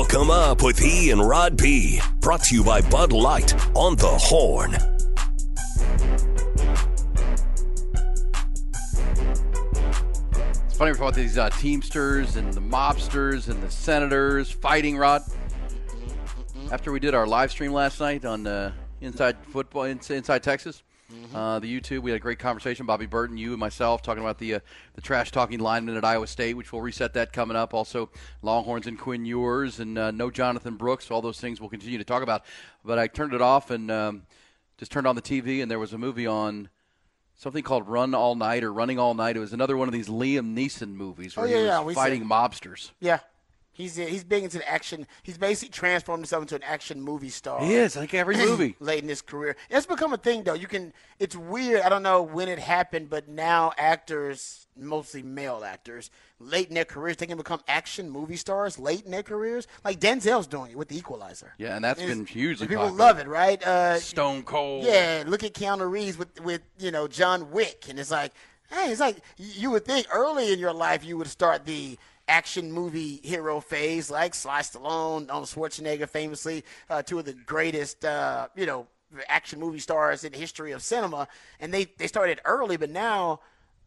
Hook 'em up with E and Rod B. Brought to you by Bud Light on the Horn. It's funny about these uh, Teamsters and the mobsters and the senators fighting, Rod. After we did our live stream last night on uh, Inside Football, Inside Texas, uh, the YouTube, we had a great conversation. Bobby Burton, you and myself, talking about the uh, the trash talking lineman at Iowa State, which we'll reset that coming up. Also, Longhorns and Quinn Ewers, and uh, no Jonathan Brooks. All those things we'll continue to talk about. But I turned it off and um, just turned on the TV, and there was a movie on something called Run All Night or Running All Night. It was another one of these Liam Neeson movies where Oh, yeah, he was yeah, fighting mobsters. Yeah. He's he's big into the action. He's basically transformed himself into an action movie star. He is like every movie. late in his career. It's become a thing though. You can it's weird. I don't know when it happened, but now actors, mostly male actors, late in their careers, they can become action movie stars late in their careers. Like Denzel's doing it with the equalizer. Yeah, and that's It's- been hugely People popular. love it, right? Uh, Stone Cold. yeah, look at Keanu Reeves with with you know John Wick, and it's like, hey, it's like you would think early in your life you would start the action movie hero phase, like Sly Stallone, Arnold Schwarzenegger, famously uh, two of the greatest, uh, you know, action movie stars in the history of cinema, and they they started early, but now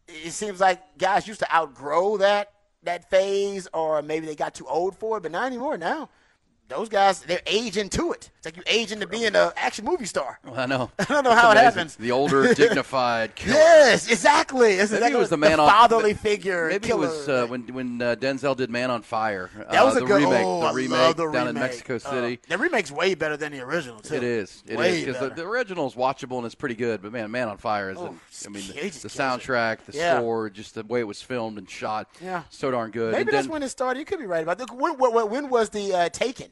it seems like guys used to outgrow that that phase, or maybe they got too old for it, but not anymore. Now. Those guys, they're age into it. It's like you age into being an action movie star. Well, I know. I don't know how it happens. The older, dignified killer. Yes, exactly. It's Maybe exactly it was the man on fatherly figure. Maybe killer. it was uh, when when uh, Denzel did Man on Fire. that was uh, a the good remake. oh, the I remake love the down in remake. Mexico Uh, City. the remake's way better than the original too. It is. It Way is because the, the original is watchable and it's pretty good. But man, Man on Fire is. Oh, I mean, he the, the kills it. soundtrack, the Yeah. score, just the way it was filmed and shot. Yeah. So darn good. Maybe and that's then, when it started. You could be right about that. When, when, when was the uh, Taken?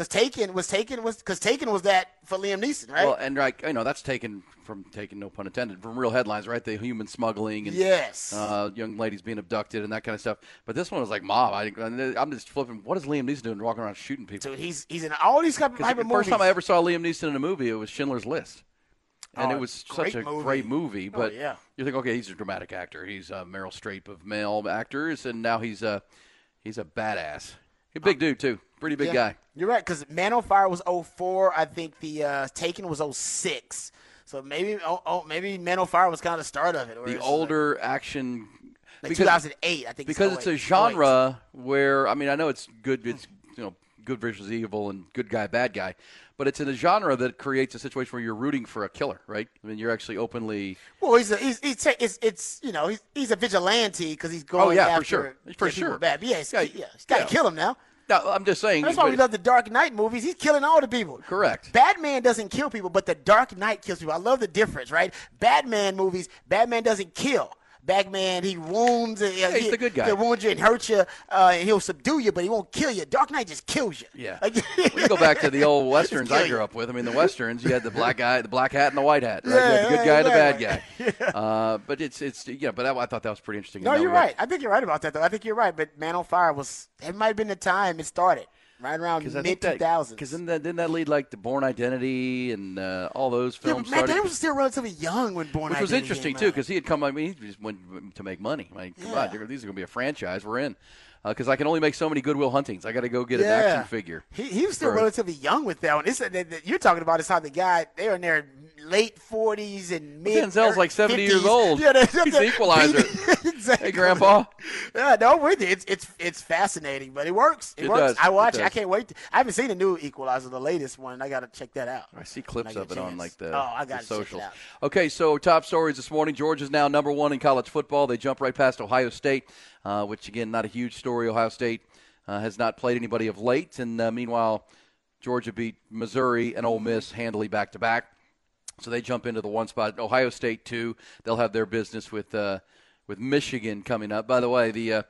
Because Taken was Taken was because Taken was that for Liam Neeson, right? Well, and like you know, that's taken from taken, no pun intended, from real headlines, right? The human smuggling and Yes. uh, young ladies being abducted and that kind of stuff. But this one was like mob. I, I'm just flipping. What is Liam Neeson doing, walking around shooting people? so he's he's in all these type, 'Cause type the first time I ever saw Liam Neeson in a movie, it was Schindler's List, and Oh, it was such a movie. great movie. But yeah. you think, okay, he's a dramatic actor. He's a Meryl Streep of male actors, and now he's a he's a badass. He's a big dude too, pretty big Yeah. guy. You're right, because Man on Fire was 04. I think the uh, Taken was 06. So maybe oh, oh, maybe Man on Fire was kind of the start of it. or The it's older action. like, like because- 2008, I think. because it's a 08. genre where I mean I know it's good it's you know good versus evil and good guy bad guy but it's in a genre that creates a situation where you're rooting for a killer right I mean you're actually openly Well, he's a, he's, he's it's, it's you know he's, he's a vigilante because he's going Oh, yeah, for sure. For sure. Bad. But yeah, he's, Yeah, yeah, he's got to yeah. kill him now. no I'm just saying That's why we love the Dark Knight movies. He's killing all the people. Correct. Batman doesn't kill people, but the Dark Knight kills people. I love the difference, right? Batman movies, Batman doesn't kill. Batman, he wounds. Yeah, he's he, the good guy. He'll wound you and hurt you, uh, and he'll subdue you, but he won't kill you. Dark Knight just kills you. yeah Like- we go back to the old westerns I grew up with I mean the westerns you had the black guy the black hat and the white hat right? Yeah, you had the good yeah, guy and the bad guy uh, but it's it's yeah but that, I thought that was pretty interesting No, you're right. I think you're right about that, though. I think you're right. But Man on Fire was, it might have been the time it started, right around mid 2000s. because didn't that, didn't that lead like to Bourne Identity and uh, all those Yeah, films but Matt? Damon was still relatively young when Bourne which was interesting too because he had come. I mean, he just went to make money. Like, come on, Yeah. you're- these are going to be a franchise. We're in because I can only make so many Good Will Huntings. I got to go get an action figure. He, he was still relatively young with that one. It's, that, that you're talking about is how the guy they're in their late 40s and mid. Denzel's like 70 years old. Yeah, they're- He's the equalizer. exactly. Hey, Grandpa. Yeah, no, with you. It's it's it's fascinating, but it works. It, It works. does. I watch. It I can't wait. To, I haven't seen the new Equalizer, the latest one. I got to check that out. I see clips of it on like the, oh, I the got to check socials. it out. Okay, so top stories this morning. Georgia's now number one in college football. They jump right past Ohio State, uh, which again not a huge story. Ohio State uh, has not played anybody of late, and uh, meanwhile, Georgia beat Missouri and Ole Miss handily back to back. So they jump into the one spot. Ohio State two. They'll have their business with uh, with Michigan coming up. By the way, the uh,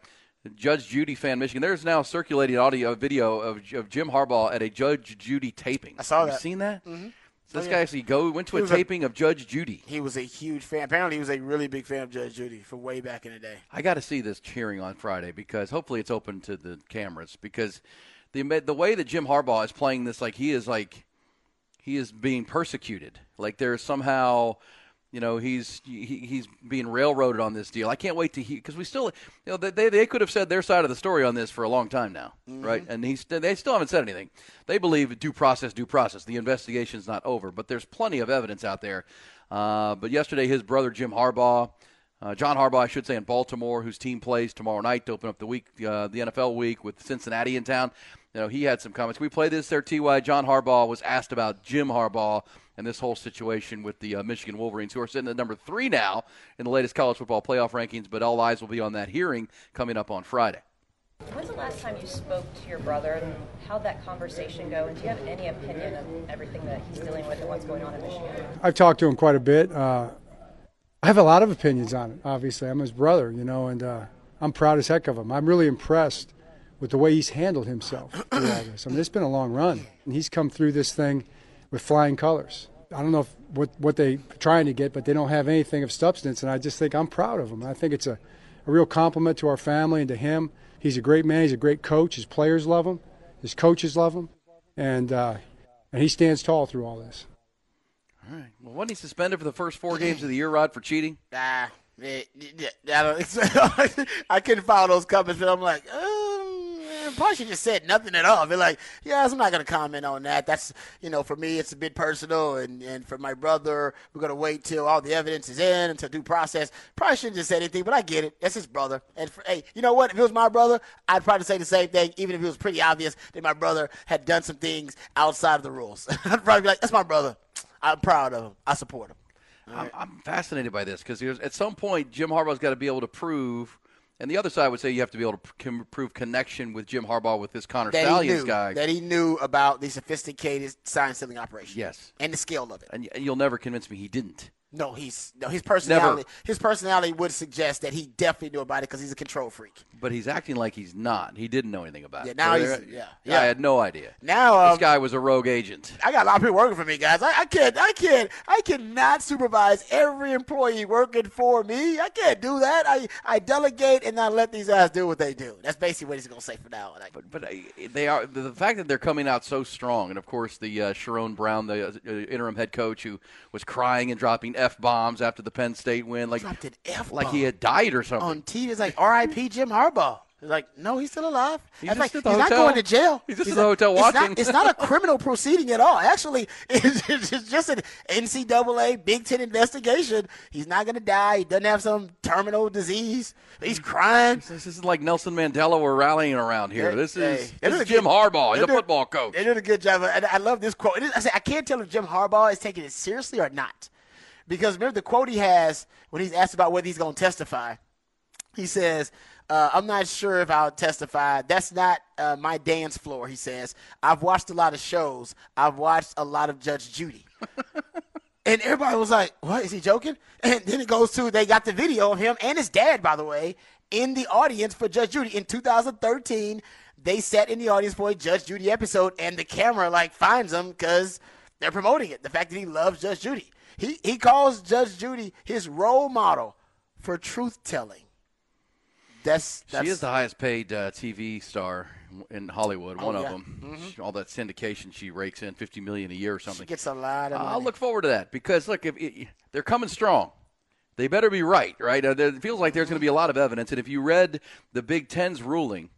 Judge Judy fan, Michigan. There's now circulating audio video of, of Jim Harbaugh at a Judge Judy taping. I saw Have that. You seen that? Mm-hmm. So this Oh, guy actually go went to a was a- taping of Judge Judy. He was a huge fan. Apparently, he was a really big fan of Judge Judy from way back in the day. I got to see this cheering on Friday because hopefully it's open to the cameras because the the way that Jim Harbaugh is playing this like he is like he is being persecuted like there's somehow you know he's he, he's being railroaded on this deal. I can't wait to hear because we still you know they they could have said their side of the story on this for a long time now, right? And he's they still haven't said anything. They believe due process, due process. The investigation's not over, but there's plenty of evidence out there. Uh, but yesterday, his brother Jim Harbaugh. Uh, John Harbaugh, I should say, in Baltimore, whose team plays tomorrow night to open up the week, uh, the NFL week with Cincinnati in town. You know, he had some comments. We play this there, Ty. John Harbaugh was asked about Jim Harbaugh and this whole situation with the uh, Michigan Wolverines, who are sitting at number three now in the latest college football playoff rankings. But all eyes will be on that hearing coming up on Friday. When's the last time you spoke to your brother and how'd that conversation go? And do you have any opinion of everything that he's dealing with and what's going on in Michigan? I've talked to him quite a bit. Uh, I have a lot of opinions on it. Obviously, I'm his brother, you know, and uh, I'm proud as heck of him. I'm really impressed with the way he's handled himself through all this. I mean, it's been a long run, and he's come through this thing with flying colors. I don't know if, what what they're trying to get, but they don't have anything of substance, and I just think I'm proud of him. I think it's a, a real compliment to our family and to him. He's a great man. He's a great coach. His players love him. His coaches love him, and uh, and he stands tall through all this. All right. Well, wasn't he suspended for the first four games of the year, Rod, for cheating? Nah, it, it, I, don't, I couldn't follow those comments, but I'm like, um, probably should just said nothing at all. Be like, yes, I'm not going to comment on that. That's, you know, for me, it's a bit personal, and, and for my brother, we're going to wait till all the evidence is in until due process. Probably shouldn't just say anything, but I get it. That's his brother. And for, hey, you know what? If it was my brother, I'd probably say the same thing, even if it was pretty obvious that my brother had done some things outside of the rules. I'd probably be like, that's my brother. I'm proud of him. I support him. I'm, I'm fascinated by this because at some point Jim Harbaugh's got to be able to prove, and the other side would say you have to be able to pr- prove connection with Jim Harbaugh with this Connor that Stalions knew guy. that he knew about the sophisticated sign stealing operation. Yes. and the scale of it. and y- you'll never convince me he didn't. No, he's no his personality. His personality would suggest that he definitely knew about it because he's a control freak. But he's acting like he's not. He didn't know anything about Yeah, it. now So he's- there- yeah, I had no idea. Now, um, this guy was a rogue agent. I got a lot of people working for me, guys. I, I can't, I can't, I cannot supervise every employee working for me. I can't do that. I, I delegate and I let these guys do what they do. That's basically what he's gonna say for now. Like, But but uh, they are the, the fact that they're coming out so strong, and of course the uh, Sherrone Brown, the uh, interim head coach, who was crying and dropping f bombs after the Penn State win, like Dropped an F-bomb. like he had died or something. on TV, it's like R.I.P. Jim Harbaugh. Like, no, he's still alive. He's like, he's not going to jail. He's just He's at the hotel it's. Not, it's not a criminal proceeding at all. Actually, it's, it's just an NCAA Big Ten investigation. He's not going to die. He doesn't have some terminal disease. He's mm. crying. This is like Nelson Mandela we're rallying around here. This is, they this is Jim good- Harbaugh. He's a football coach. They did a good job. And I love this quote. I, say, I can't tell if Jim Harbaugh is taking it seriously or not. Because remember the quote he has when he's asked about whether he's going to testify. He says, uh, I'm not sure if I'll testify. That's not uh, my dance floor, he says. I've watched a lot of shows. I've watched a lot of Judge Judy. and everybody was like, what? Is he joking? And then it goes to, they got the video of him and his dad, by the way, in the audience for Judge Judy. In 2013, they sat in the audience for a Judge Judy episode, and the camera, like, finds them because they're promoting it. The fact that he loves Judge Judy. He, he calls Judge Judy his role model for truth telling. That's, that's she is the highest paid uh, TV star in Hollywood. one Oh, of yeah. them. All that syndication she rakes in, fifty million a year or something. She gets a lot of money. I'll look forward to that because look, if it, they're coming strong, they better be right, right? Uh, it feels like there's going to be a lot of evidence, and if you read the Big Ten's ruling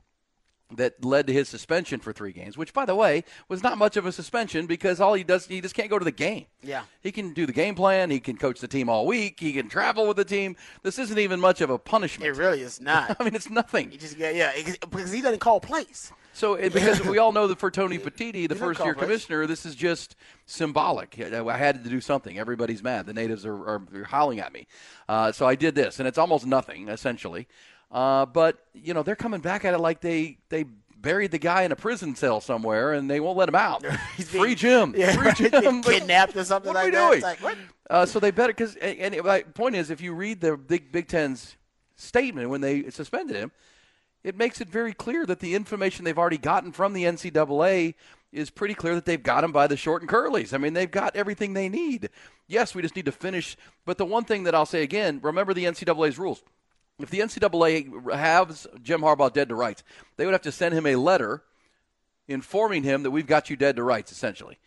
that led to his suspension for three games, which, by the way, was not much of a suspension because all he does, he just can't go to the game. Yeah. he can do the game plan, he can coach the team all week, he can travel with the team. This isn't even much of a punishment. It really is not. I mean, it's nothing. He just get yeah, because he doesn't call plays. So, it, because we all know that for Tony Petitti, the first year commissioner, this is just symbolic. I had to do something. Everybody's mad. The natives are, are howling at me. Uh, so I did this, and it's almost nothing, essentially. Uh, but, you know, they're coming back at it like they, they buried the guy in a prison cell somewhere and they won't let him out. He's Free being- Jim. Yeah, Free. Jim. Kidnapped or something what are we that. doing? It's like, what? Uh, so they better because and, and my point is, if you read the Big Big Ten's statement when they suspended him, it makes it very clear that the information they've already gotten from the NCAA is pretty clear that they've got him by the short and curlies. I mean, they've got everything they need. Yes, we just need to finish. But the one thing that I'll say again remember the NCAA's rules. If the NCAA has Jim Harbaugh dead to rights, they would have to send him a letter informing him that we've got you dead to rights, essentially.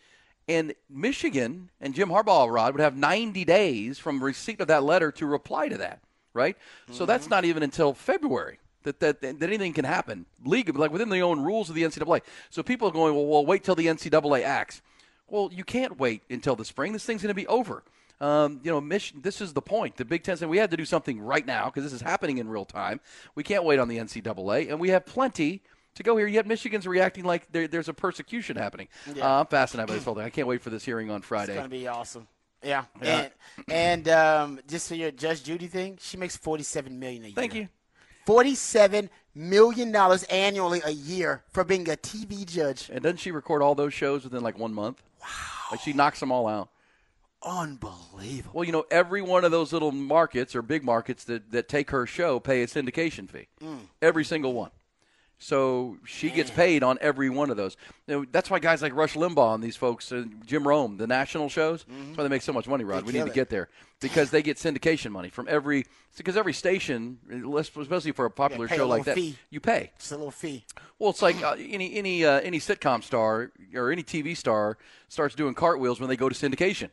And Michigan and Jim Harbaugh, Rod, would have 90 days from receipt of that letter to reply to that, right? Mm-hmm. So that's not even until February that, that, that anything can happen legally, like within the own rules of the NCAA. So people are going, well, well, wait till the NCAA acts. Well, you can't wait until the spring. This thing's going to be over. Um, you know, mission, this is the point. The Big Ten said we had to do something right now because this is happening in real time. We can't wait on the NCAA, and we have plenty to go here. Yet Michigan's reacting like there's a persecution happening. Yeah. Uh, I'm fascinated by this whole thing. I can't wait for this hearing on Friday. It's going to be awesome. Yeah, yeah. and, and um, just for your Judge Judy thing, she makes forty-seven million a year. Thank you. Forty-seven million dollars annually a year for being a TV judge. And doesn't she record all those shows within like one month? Wow! Like she knocks them all out. Unbelievable. Well, you know, every one of those little markets or big markets that, that take her show pay a syndication fee. Mm. Every single one. So she gets paid on every one of those. You know, that's why guys like Rush Limbaugh and these folks, uh, Jim Rome, the national shows, mm-hmm. that's why they make so much money, Rod. They we need to get there because they get syndication money from every because every station, especially for a popular show a like that, fee. you pay. It's a little fee. Well, it's like uh, any any uh, any sitcom star or any TV star starts doing cartwheels when they go to syndication.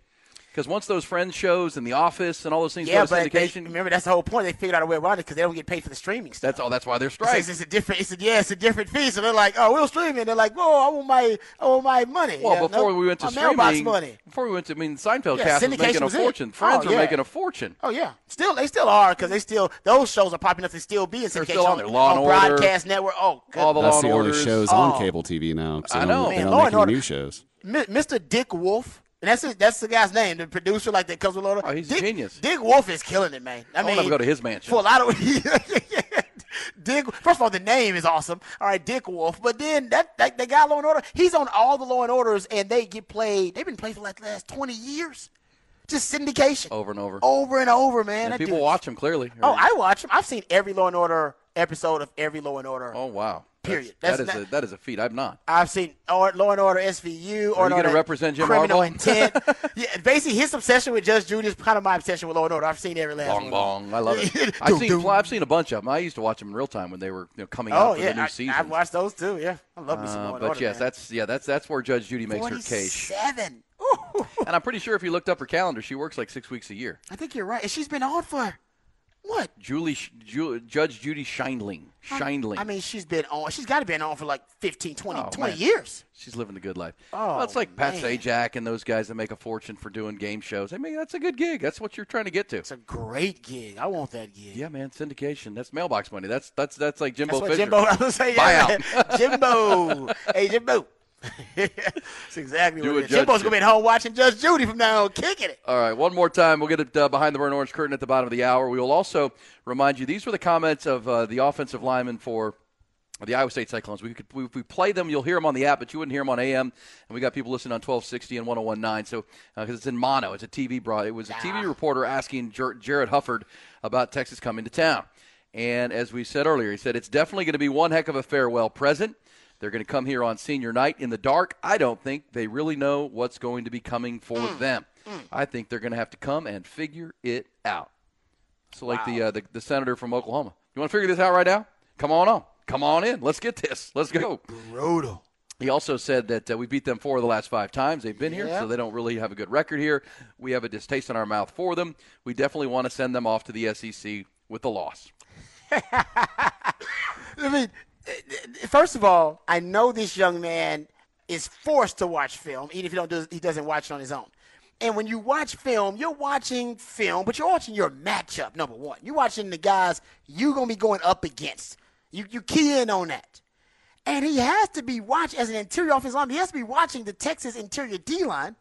Because once those Friends shows and The Office and all those things yeah, go to but syndication, they, remember that's the whole point. They figured out a way around it because they don't get paid for the streaming stuff. That's all. That's why they're striking. It's, it's, a different. It's a, yeah, it's a different fee. So they're like, oh, we'll stream it. They're like, whoa, I want my, I want my money. Well, yeah, before no, we went to streaming, money. before we went to, I mean, Seinfeld yeah, cast was making a was fortune. It. Friends oh, were yeah. making a fortune. Oh yeah, still they still are because they still those shows are popping up. to still be in syndication. They're still on there. Law on and Order, broadcast network. Oh, good. all the That's Law the and only Orders. shows Oh. on cable TV now. I know. Man, Law and Order. new shows. Mr. Dick Wolf. And that's his, that's the guy's name, the producer, like that comes with Lord. Oh, he's a Dick, genius. Dick Wolf is killing it, man. I, I mean, want to go to his mansion. for a lot of Dick. First of all, the name is awesome. All right, Dick Wolf. But then that, that the guy Law and Order, he's on all the Law and Orders, and they get played. They've been played for like the last twenty years. Just syndication, over and over. over and over, man. and people dude- watch them clearly. Oh, I watch them. I've seen every Law and Order episode of every Law and Order. Oh wow. Period. That's, That's that is not- a, that is a feat. I've not. I've seen or, Law and Order SVU. Are you gonna represent Jim Criminal Harbaugh? Intent. yeah, basically, his obsession with Judge Judy is kind of my obsession with Law and Order. I've seen every last Bong one. bong. I love it. I've seen well, I've seen a bunch of them. I used to watch them in real time when they were you know, coming Oh out for yeah, the new I, season. I've watched those too. Yeah, I love me some Uh, Law but Order. yes, man. that's yeah, that's that's where Judge Judy makes her case. Ooh. And I'm pretty sure if you looked up her calendar, she works like six weeks a year. I think you're right. And she's been on for what? Julie, Ju, Judge Judy Scheindling. Scheindling. I mean, she's been on. She's got to been on for like 15, 20, Oh, 20 years. She's living the good life. Oh, well, it's like Pat man. Sajak and those guys that make a fortune for doing game shows. I mean, that's a good gig. That's what you're trying to get to. It's a great gig. I want that gig. Yeah, man, syndication. That's mailbox money. That's that's that's like Jimbo That's what Fisher. Jimbo. I was saying. Yeah, Buyout. Jimbo. hey, Jimbo. That's exactly Do what it is. Jimbo's judge gonna be at home watching Judge Judy from now on, kicking it. All right, one more time. We'll get it uh, behind the burn orange curtain at the bottom of the hour. We will also remind you these were the comments of uh, the offensive lineman for the Iowa State Cyclones. We could we, if we play them, you'll hear them on the app, but you wouldn't hear them on AM. And we got people listening on 1260 and 1019. So because it's in mono, it's a TV broad. It was a TV reporter asking Jer- Jarrod Hufford about Texas coming to town. And as we said earlier, he said it's definitely going to be one heck of a farewell present. They're going to come here on senior night in the dark. I don't think they really know what's going to be coming for them. I think they're going to have to come and figure it out. So, like the, uh, the the senator from Oklahoma, you want to figure this out right now? Come on on, come on in. Let's get this. Let's go. Brutal. He also said that uh, we beat them four of the last five times they've been here, so they don't really have a good record here. We have a distaste in our mouth for them. We definitely want to send them off to the SEC with a loss. I mean, first of all, I know this young man is forced to watch film, even if he don't do, he doesn't watch it on his own. And when you watch film, you're watching film, but you're watching your matchup. Number one, you're watching the guys you're gonna be going up against. You you key in on that. And he has to be watched as an interior offensive lineman. He has to be watching the Texas interior D line,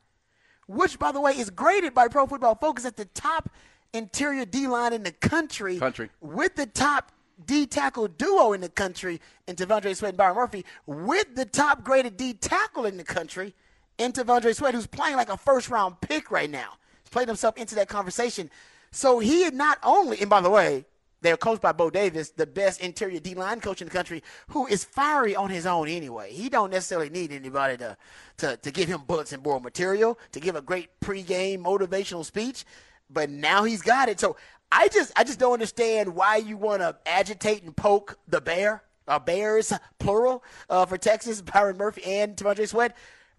which, by the way, is graded by Pro Football Focus at the top interior D line in the country. Country. With the top D tackle duo in the country in T'Vondre Sweat and Byron Murphy, with the top graded D tackle in the country in T'Vondre Sweat, who's playing like a first round pick right now. He's played himself into that conversation. So he had not only, and by the way, They're coached by Bo Davis, the best interior D line coach in the country, who is fiery on his own anyway. He don't necessarily need anybody to, to, to give him bullets and board material, to give a great pregame motivational speech. But now he's got it. So I just I just don't understand why you want to agitate and poke the bear, uh, Bears plural, uh, for Texas, Byron Murphy and T'Vondre Sweat.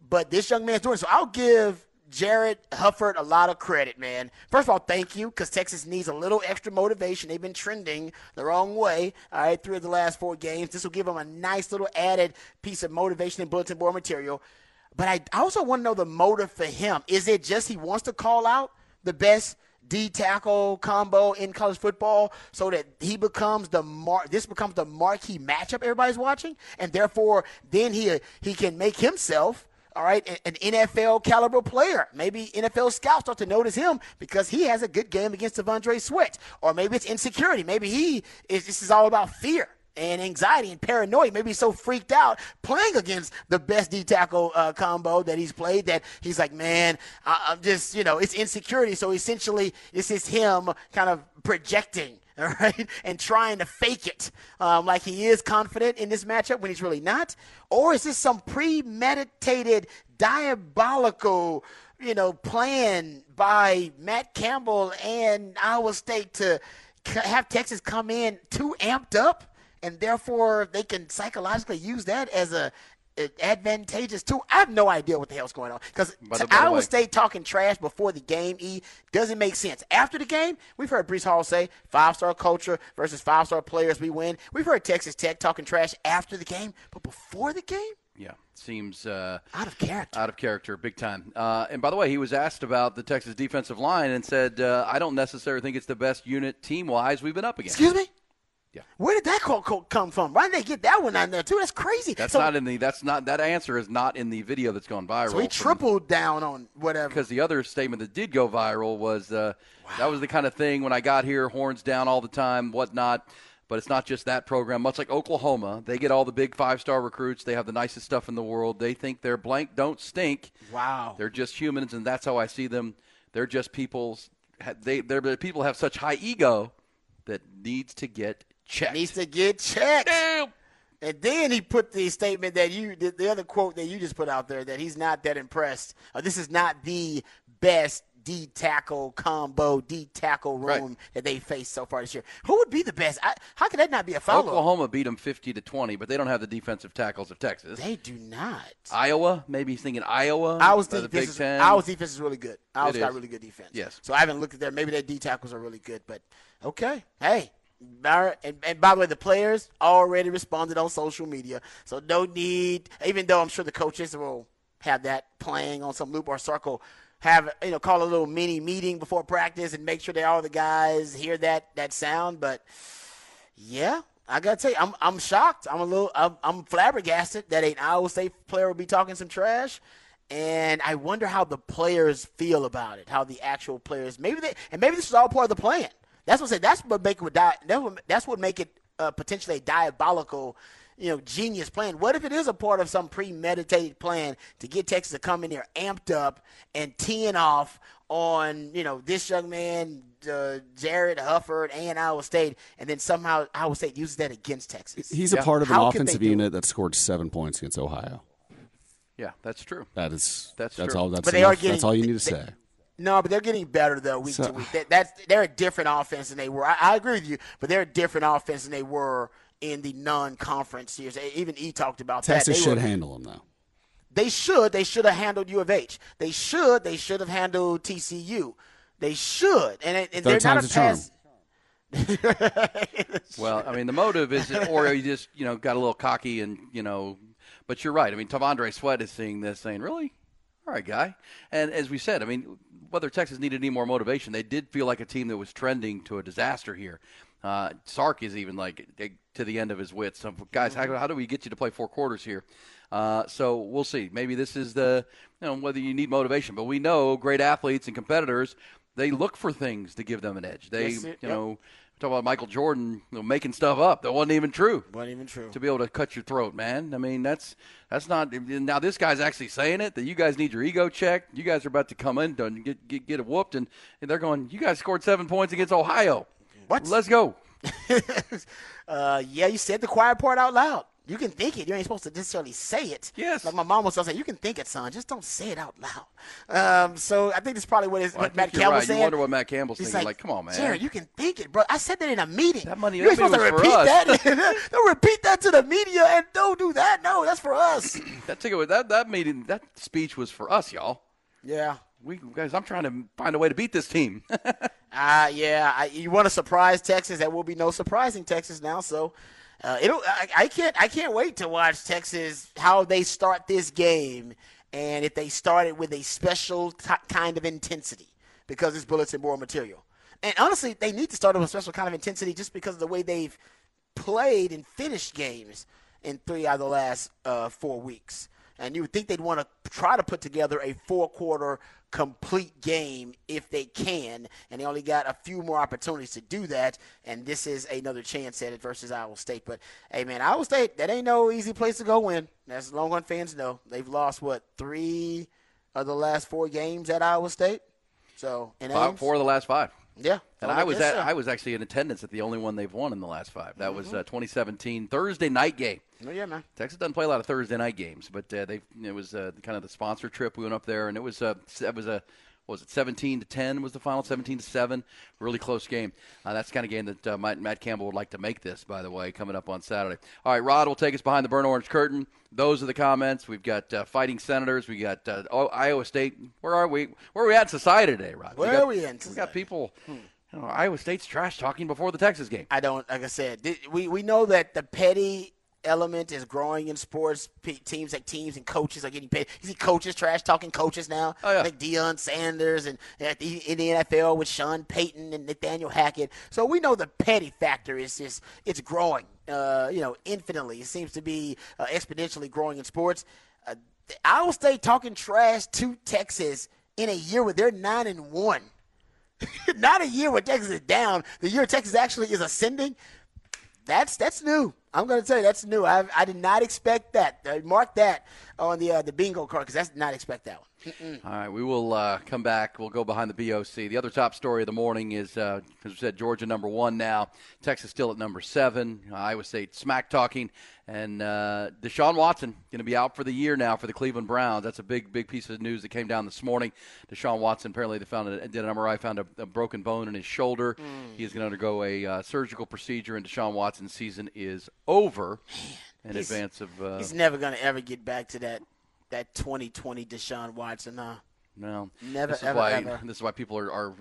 But this young man's doing so. I'll give Jarrod Hufford a lot of credit, man. First of all, thank you, because Texas needs a little extra motivation. They've been trending the wrong way, all right, through the last four games. This will give them a nice little added piece of motivation and bulletin board material. But I also want to know the motive for him. Is it just he wants to call out the best D tackle combo in college football so that he becomes the mar- this becomes the marquee matchup everybody's watching, and therefore then he he can make himself all right, an NFL caliber player. Maybe NFL scouts start to notice him because he has a good game against T'Vondre Sweat. Or maybe it's insecurity. Maybe he is this is all about fear and anxiety and paranoia. Maybe so freaked out playing against the best D tackle uh, combo that he's played that he's like, man, I- I'm just, you know, it's insecurity. So essentially, this is him kind of projecting. All right, and trying to fake it um, like he is confident in this matchup when he's really not, or is this some premeditated, diabolical, you know, plan by Matt Campbell and Iowa State to have Texas come in too amped up, and therefore they can psychologically use that as a advantageous tool. I have no idea what the hell's going on because by Iowa way- State talking trash before the game e doesn't make sense. After the game, we've heard Breece Hall say five star culture versus five star players. We win. We've heard Texas Tech talking trash after the game, but before the game, Yeah, seems uh, out of character. out of character, big time. Uh, and by the way, he was asked about the Texas defensive line and said, uh, "I don't necessarily think it's the best unit team wise we've been up against." Excuse me. Yeah. Where did that call, call come from? Why did they get that one on there too? That's crazy. That's so, not in the. That's not. That answer is not in the video that's gone viral. so he from- tripled down on whatever. because the other statement that did go viral was uh, that was the kind of thing when I got here, horns down all the time, whatnot. But it's not just that program. Much like Oklahoma, they get all the big five star recruits. They have the nicest stuff in the world. They think they're blank, don't stink. Wow. They're just humans, and that's how I see them. They're just people's. They they're people have such high ego that needs to get checked. needs to get checked. And then he put the statement that you, the, the other quote that you just put out there, that he's not that impressed. Uh, this is not the best D tackle combo, D tackle room Right. that they faced so far this year. Who would be the best? I, how could that not be a follow? Oklahoma beat them fifty to twenty, but they don't have the defensive tackles of Texas. They do not. Iowa, maybe he's thinking Iowa. Iowa's or the Big is, Ten. Iowa's defense is really good. Iowa's It got is. really good defense. Yes. So I haven't looked at there. Maybe their D tackles are really good, but okay. Hey. And, and by the way, the players already responded on social media, so no need. Even though I'm sure the coaches will have that playing on some loop or circle, have you know call a little mini meeting before practice and make sure that all the guys hear that that sound. But yeah, I gotta tell you, I'm I'm shocked. I'm a little I'm, I'm flabbergasted that an Iowa State player will be talking some trash. And I wonder how the players feel about it. How the actual players, maybe they, and maybe this is all part of the plan. That's what I say. That's what make it. di- That's what, that's what make it uh, potentially a diabolical, you know, genius plan. What if it is a part of some premeditated plan to get Texas to come in there amped up and teeing off on, you know, this young man, uh, Jarrod Hufford, and Iowa State, and then somehow Iowa State uses that against Texas. He's a part of an How offensive unit that scored seven points against Ohio. Yeah, that's true. That is That's that's true. all. That's But they are enough. getting- that's all you need to they- say. No, but they're getting better though week So- to week. That, that's they're a different offense than they were. I, I agree with you, but they're a different offense than they were in the non-conference years. Even E talked about Texas that. They should were- handle them though. They should. They should have handled U of H. They should. They should have handled TCU. They should. And, and Third they're not a a pass. Well, I mean, the motive is, or you just you know got a little cocky and you know, but you're right. I mean, T'Vondre Sweat is seeing this, saying, "Really, all right, guy." And as we said, I mean, whether Texas needed any more motivation, they did feel like a team that was trending to a disaster here. Uh, Sark is even like eh, to the end of his wits. So, guys, how, how do we get you to play four quarters here? Uh, so we'll see. Maybe this is the you know whether you need motivation, but we know great athletes and competitors they look for things to give them an edge. They Yes, you yep. Talk about Michael Jordan you know, making stuff up that wasn't even true. Wasn't even true. To be able to cut your throat, man. I mean, that's that's not. Now this guy's actually saying it that you guys need your ego checked. You guys are about to come in and get get, get it whooped, and, and they're going. You guys scored seven points against Ohio. What? Let's go. uh, yeah, you said the quiet part out loud. You can think it. You ain't supposed to necessarily say it. Yes. Like my mom was say, you can think it, son. Just don't say it out loud. Um, so I think that's probably what, is, Well, what Matt you're Campbell's right. saying. You wonder what Matt Campbell's He's thinking. Like, come on, man. Jarrod, you can think it, bro. I said that in a meeting. That money- you ain't supposed to money was for repeat that. don't repeat that to the media and don't do that. No, that's for us. that ticket, that that meeting, that speech was for us, y'all. yeah. We guys, I'm trying to find a way to beat this team. Uh, yeah, I, you want to surprise Texas? There will be no surprising Texas now. So, uh, it'll. I, I can't. I can't wait to watch Texas how they start this game, and if they start it with a special t- kind of intensity because it's bulletin board material. And honestly, they need to start with a special kind of intensity just because of the way they've played and finished games in three out of the last uh, four weeks. And you would think they'd want to try to put together a four quarter complete game if they can. And they only got a few more opportunities to do that. And this is another chance at it versus Iowa State. But hey, man, Iowa State, that ain't no easy place to go win. As Longhorn fans know, they've lost, what, three of the last four games at Iowa State? So, in Ames? four of the last five. Yeah. And I was at, so. I was actually in attendance at the only one they've won in the last five. That was uh, 2017 Thursday night game. Oh, yeah, man. Texas doesn't play a lot of Thursday night games, but uh, they it was uh, kind of the sponsor trip. We went up there, and it was uh, it was a was it 17 to 10 was the final 17 to 7 really close game. Uh, that's the kind of game that uh, Matt, Matt Campbell would like to make this by the way coming up on Saturday. All right Rod will take us behind the burnt orange curtain. Those are the comments. We've got uh, fighting senators. We got uh, Iowa State. Where are we? Where are we at in society today Rod? Where we got, are we in society? we got people you know, Iowa State's trash talking before the Texas game. I don't, like I said, we, we know that the petty element is growing in sports. P- teams like teams and coaches are getting paid. You see coaches trash talking coaches now, Oh, yeah. like Deion Sanders and at the, in the NFL with Sean Payton and Nathaniel Hackett. So we know the petty factor is just it's growing, uh, you know, infinitely. It seems to be uh, exponentially growing in sports. Uh, Iowa State talking trash to Texas in a year where they're nine and one. Not a year where Texas is down. The year Texas actually is ascending. That's that's new. I'm going to tell you that's new. I I did not expect that. Uh, mark that on the uh, the bingo card because that's did not expect that one. All right, we will uh, come back. We'll go behind the BOC. The other top story of the morning is, uh, as we said, Georgia number one now, Texas still at number seven, Iowa State smack talking, and uh, Deshaun Watson going to be out for the year now for the Cleveland Browns. That's a big, big piece of news that came down this morning. Deshaun Watson apparently they found a, did an MRI, found a, a broken bone in his shoulder. He is going to undergo a uh, surgical procedure, and Deshaun Watson's season is over in He's- advance of. Uh, He's never going to ever get back to that that 2020 Deshaun Watson. Uh, No, Never, This is ever, why ever. this is why people are, are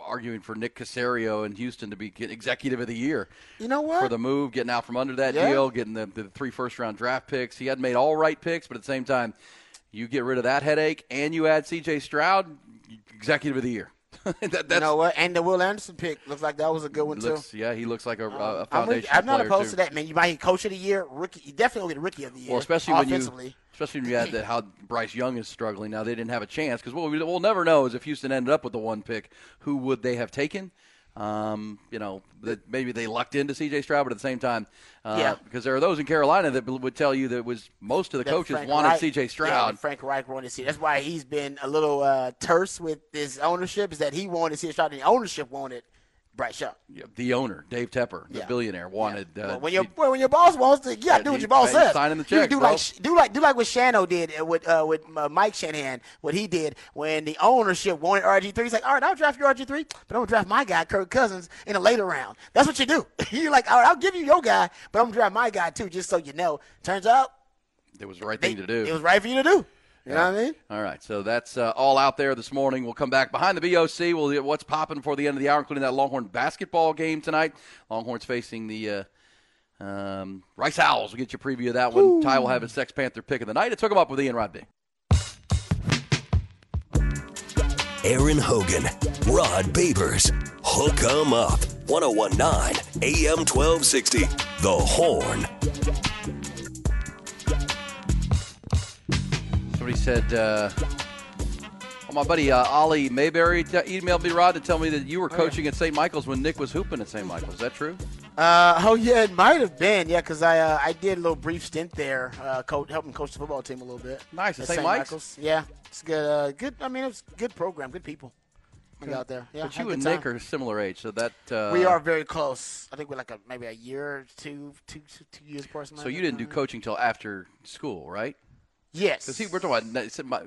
arguing for Nick Caserio in Houston to be executive of the year you know what? for the move, getting out from under that Yeah. deal, getting the, the three first round draft picks. He had made all right picks, but at the same time, you get rid of that headache and you add C.J. Stroud, executive of the year. that, that's, you know what? And the Will Anderson pick looks like that was a good one looks, too. yeah, he looks like a, a I'm, with, foundation I'm not player opposed too. to that, man. You might get coach of the year, rookie. You definitely will get rookie of the year. Well, especially when you, offensively. Especially when you add that how Bryce Young is struggling now. They didn't have a chance because what we, we'll never know is if Houston ended up with the one pick, who would they have taken? Um, you know, that maybe they lucked into C.J. Stroud, but at the same time, uh, Yeah. because there are those in Carolina that would tell you that it was most of the that coaches Frank wanted Reich- C.J. Stroud. that Frank Reich wanted to see. That's why he's been a little uh, terse with his ownership. Is that he wanted to see Stroud, and the ownership wanted Bryce Young. Yeah, the owner, Dave Tepper, the Yeah. billionaire, wanted. Uh, Well, when your well, when your boss wants to, Yeah, do what your boss says. signing the You do bro. like do like do like what Shano did uh, with uh, with uh, Mike Shanahan. What he did when the ownership wanted RG three. He's like, all right, I'll draft your RG three, but I'm gonna draft my guy Kirk Cousins in a later round. That's what you do. You're like, all right, I'll give you your guy, but I'm gonna draft my guy too, just so you know. Turns out it was the right they- thing to do. It was right for you to do. You know what I mean? All right, so that's uh, all out there this morning. We'll come back behind the BOC. We'll get what's popping for the end of the hour, including that Longhorn basketball game tonight. Longhorns facing the uh, um, Rice Owls. We'll get you a preview of that one. Ty will have his Sex Panther pick of the night. It took him up with Ian Rod Big. Aaron Hogan, Rod Babers, Hook 'em Up, 1019 AM 1260, The Horn. Somebody said, uh, oh, my buddy uh, Ollie Mayberry t- emailed me, Rod, to tell me that you were coaching at St. Michael's when Nick was hooping at St. Michael's. Is that true? Uh, oh yeah, it might have been yeah, because I uh, I did a little brief stint there, uh, coach, helping coach the football team a little bit. Nice, at St. Michael's. Yeah, it's good. Uh, good. I mean, it was a good program, good people. We got out there. Yeah, but had you a and good Nick time. are similar age, so that uh, we are very close. I think we're like a, maybe a year, or two, two, two, two years apart. something So like you that. didn't do coaching till after school, right? Yes. Because we're talking about my-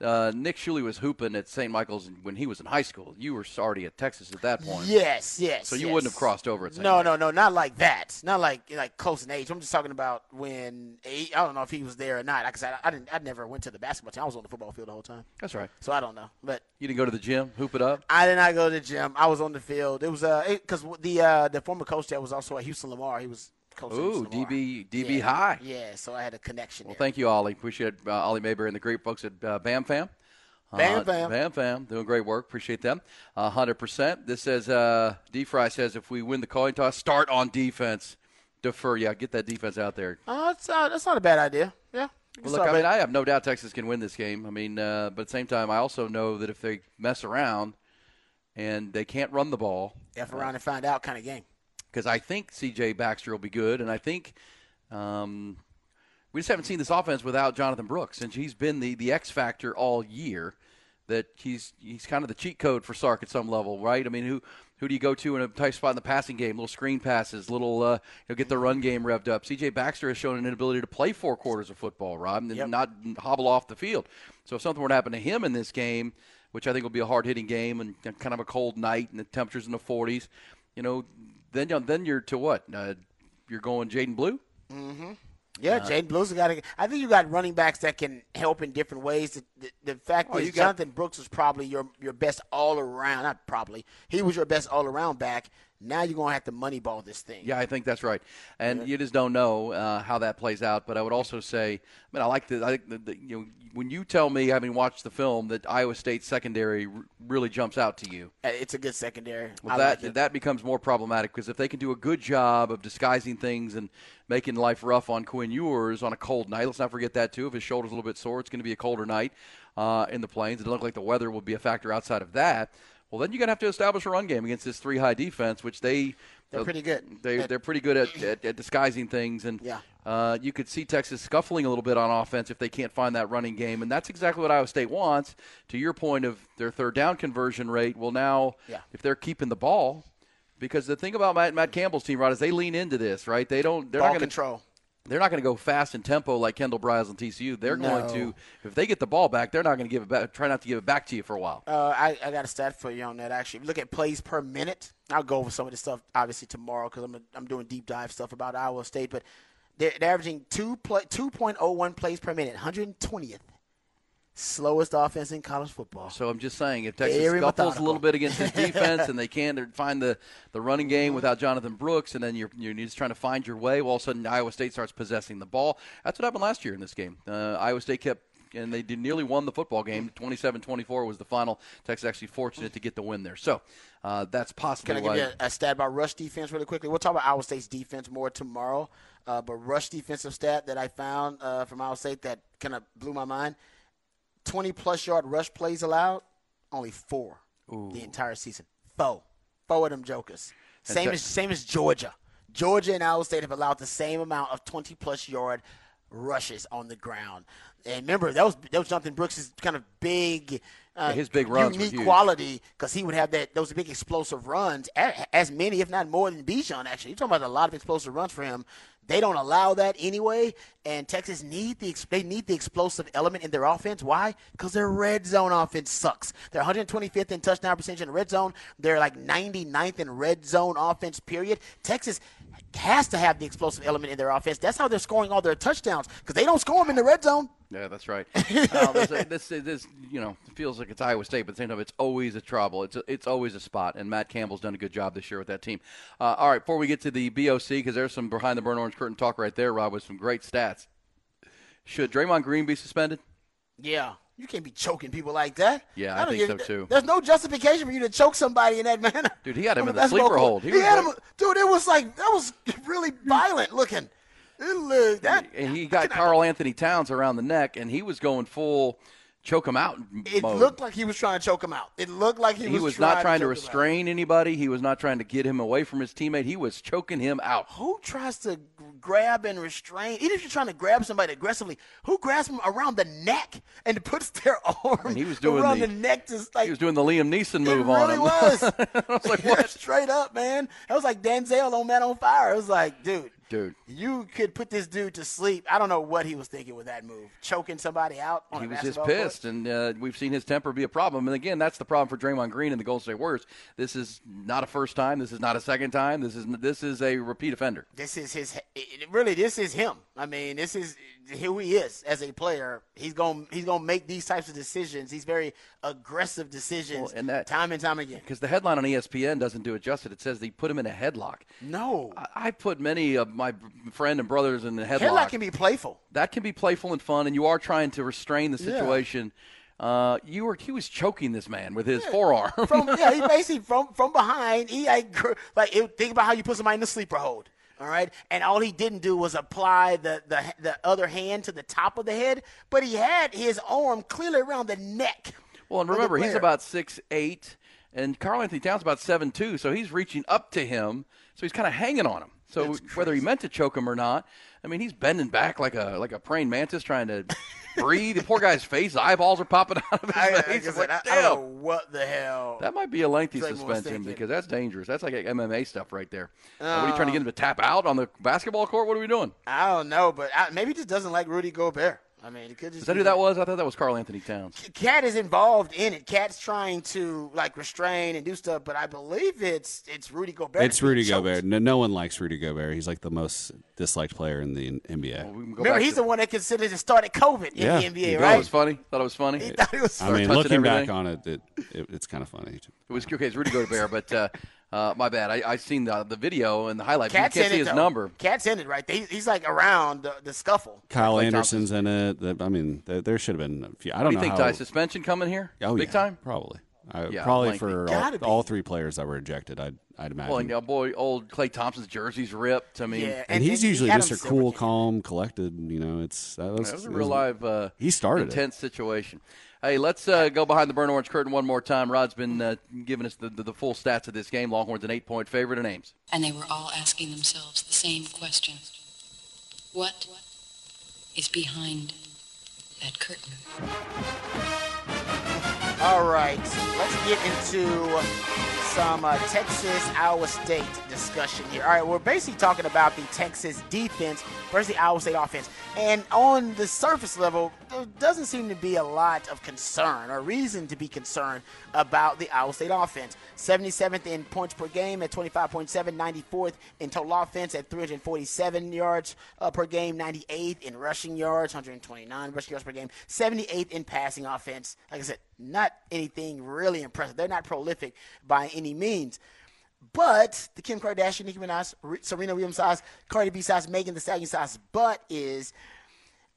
uh, Nick Shuley was hooping at St. Michael's when he was in high school. You were already at Texas at that point. Yes, yes. So you yes. wouldn't have crossed over at St. No, Michael's. no, no, not like that. Not like like close in age. I'm just talking about when he, I don't know if he was there or not. Like I I didn't. I never went to the basketball team. I was on the football field the whole time, That's right. so I don't know. But You didn't go to the gym, hoop it up. I did not go to the gym. I was on the field. It was uh because the uh the former coach there was also at Houston Lamar. He was coach. Ooh, Lamar. DB DB yeah. high. Yeah, so I had a connection. Well, there. thank you, Ollie. Appreciate uh, Ollie Mayberry and the great folks at uh, Bam Fam. Bam Uh, Fam. Bam Fam, doing great work. Appreciate them. Uh, 100%. This says, uh, D Fry says, if we win the coin toss, start on defense. Defer. Yeah, get that defense out there. Uh, that's, uh, that's not a bad idea. Yeah. Well, look, I mean. I have no doubt Texas can win this game. I mean, uh, but at the same time, I also know that if they mess around and they can't run the ball, F around and find out kind of game. Because I think C.J. Baxter will be good, and I think um, we just haven't seen this offense without Jonathan Brooks, and he's been the, the X factor all year. That he's he's kind of the cheat code for Sark at some level, right? I mean, who who do you go to in a tight spot in the passing game? Little screen passes, little uh, you know, get the run game revved up. C.J. Baxter has shown an inability to play four quarters of football, Rob, and Yep. not hobble off the field. So if something were to happen to him in this game, which I think will be a hard hitting game and kind of a cold night and the temperatures in the 40s, you know, then you then you're to what? Uh, you're going Jaydon Blue. Mm-hmm. Yeah, Uh, Jaydon Blues got. I think you got running backs that can help in different ways. The, the, the fact Oh, is, got- Jonathan Brooks was probably your your best all around. Not probably, he was your best all around back. Now you're gonna have to moneyball this thing. Yeah, I think that's right, and you just don't know uh, how that plays out. But I would also say, I mean, I like the, I think the, the, you know, when you tell me, having watched the film, that Iowa State secondary r- really jumps out to you. Uh, it's a good secondary. Well, that like that becomes more problematic because if they can do a good job of disguising things and making life rough on Quinn Ewers on a cold night, let's not forget that too. If his shoulder's a little bit sore, it's going to be a colder night uh, in the plains. It doesn't look like the weather will be a factor outside of that. Well, then you're going to have to establish a run game against this three high defense, which they They're pretty good. They At- they're pretty good at, at, at disguising things, and Yeah. uh, you could see Texas scuffling a little bit on offense if they can't find that running game, and that's exactly what Iowa State wants. To your point of their third down conversion rate, well, now Yeah. if they're keeping the ball, because the thing about Matt, Matt Campbell's team, right, is they lean into this, right? They don't. They're ball not going to. control. They're not going to go fast in tempo like Kendal Briles and TCU. They're going to, if they get the ball back, they're not going to give it back. Try not to give it back to you for a while. Uh, I, I got a stat for you on that. Actually, if you look at plays per minute, I'll go over some of this stuff obviously tomorrow because I'm I'm doing deep dive stuff about Iowa State. But they're, they're averaging two play, 2.01 plays per minute, 120th slowest offense in college football. So I'm just saying, if Texas Very scuffles a little bit against this defense and they can't find the, the running game without Jonathan Brooks, and then you're, you're just trying to find your way, well, all of a sudden Iowa State starts possessing the ball. That's what happened last year in this game. Uh, Iowa State kept, and they did nearly won the football game. 27-24 was the final. Texas actually fortunate to get the win there. So uh, that's possible. Can I give you a, a stat about rush defense really quickly? We'll talk about Iowa State's defense more tomorrow. Uh, but rush defensive stat that I found uh, from Iowa State that kind of blew my mind: twenty plus yard rush plays allowed, only four the entire season. Four, four of them jokers. Same Tex- as same as Georgia. Georgia and Iowa State have allowed the same amount of twenty plus yard rushes on the ground. And remember, that was that was Jonathan Brooks' kind of big. Uh, Yeah, his big runs unique quality because he would have that those big explosive runs, a- as many, if not more, than Bijan. Actually, you're talking about a lot of explosive runs for him. They don't allow that anyway, and Texas need the they need the explosive element in their offense. Why? Because their red zone offense sucks. They're 125th in touchdown percentage in the red zone. They're like 99th in red zone offense. Period. Texas has to have the explosive element in their offense. That's how they're scoring all their touchdowns because they don't score them in the red zone. Yeah, that's right. uh, a- this, this, you know, feels like it's Iowa State, but at the same time, it's always a trouble. It's a, it's always a spot, and Matt Campbell's done a good job this year with that team. Uh, all right, before we get to the BOC, because there's some behind the burn orange curtain talk right there, Rob, with some great stats. Should Draymond Green be suspended? Yeah. You can't be choking people like that. Yeah, I don't think get- so, too. There's no justification for you to choke somebody in that manner. Dude, he had him in the sleeper hold. He He, had like- him, dude. It was like that was really violent looking. It looked that. And he got Karl-Anthony Towns around the neck, and he was going full choke him out. It mode. looked like he was trying to choke him out. It looked like he, he was, was, not trying to him restrain anybody. He was not trying to get him away from his teammate. He was choking him out. Who tries to grab and restrain? Even if you're trying to grab somebody aggressively, who grabs them around the neck and puts their arm he was doing around the- the, neck to like? He was doing the Liam Neeson move on really him. was. I was like, what? Straight up, man. I was like Denzel on Man on Fire. I was like, dude, Dude. you could put this dude to sleep. I don't know what he was thinking with that move, choking somebody out. On He was just basketball court. pissed, and uh, we've seen his temper be a problem. And again, that's the problem for Draymond Green and the Golden State Warriors. This is not a first time. This is not a second time. This is this is a repeat offender. this is his really this is him i mean this is who he is as a player he's going to he's going to make these types of decisions these very aggressive decisions Well, and that- time and time again Because the headline on ESPN doesn't do it justice. It says they put him in a headlock. no I, I put many of my friend and brothers in the headlock. headlock can be playful that can be playful and fun, and you are trying to restrain the Yeah. situation. Uh, you were he was choking this man with his forearm. from yeah he basically from from behind he like like it, think about how you put somebody in the sleeper hold all right and all he didn't do was apply the, the the other hand to the top of the head but he had his arm clearly around the neck Well, and remember, he's about six eight, and Karl-Anthony Towns about seven two, so he's reaching up to him, so he's kind of hanging on him. So whether he meant to choke him or not, I mean, he's bending back like a like a praying mantis trying to breathe. The poor guy's face, eyeballs are popping out of his I, face. I, It's like, I, know what the hell That might be a lengthy suspension because that's dangerous. That's like MMA stuff right there. Uh, what are you trying to get him to tap out on the basketball court? What are we doing? I don't know, but I, maybe he just doesn't like Rudy Gobert. I mean, it could just Is that be who that was? I thought that was Karl-Anthony Towns. Cat is involved in it. Cat's trying to like restrain and do stuff, but I believe it's it's Rudy Gobert. It's Rudy choked. Gobert. No, no one likes Rudy Gobert. He's like the most disliked player in the NBA. We Remember, he's to- the one that considered it started COVID Yeah, in the NBA, does. Thought it was funny. Thought it was funny. He thought it was. I mean, touching looking back on it, it, it it's kind of funny. It was okay. It's Rudy Gobert, but uh, uh, my bad. I I seen the the video and the highlights. Cat's you can't in see it, his though. number. Cat's in it, right? He, he's like around the, the scuffle. Kyle Klay Anderson's in it. That- I mean, there, there should have been a few. I don't know. do you know think, how. Ty? Suspension coming here? oh, Big yeah, time. Probably. I, Yeah, probably lengthy. for all, all three players that were ejected. I'd, I'd imagine. Well, and uh, boy, old Klay Thompson's jersey's ripped. I mean, Yeah, and, he's usually Adam just a cool, came. calm, collected. You know, it's that was, that was a it real live. Uh, He started it. intense situation. Hey, let's uh, go behind the burn orange curtain one more time. Rod's been uh, giving us the, the, the full stats of this game. Longhorns an eight point favorite in Ames. And they were all asking themselves the same question. What is behind that curtain? All right, let's get into some uh, Texas Iowa State discussion here. All right, we're basically talking about the Texas defense versus the Iowa State offense. And on the surface level, there doesn't seem to be a lot of concern or reason to be concerned about the Iowa State offense. 77th in points per game at 25.7, 94th in total offense at 347 yards uh, per game, 98th in rushing yards, 129 rushing yards per game, 78th in passing offense. Like I said, not anything really impressive. They're not prolific by any means. But the Kim Kardashian, Nicki Minaj, Serena Williams size, Cardi B size, Megan Thee Stallion size, but is